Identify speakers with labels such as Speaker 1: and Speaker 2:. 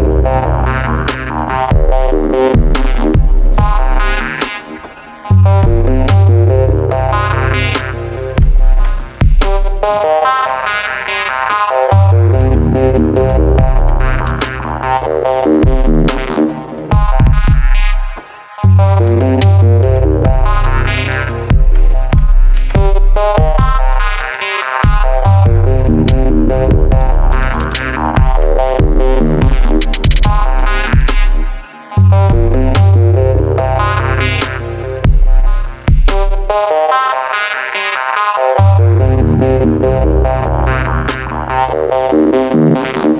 Speaker 1: Música
Speaker 2: Música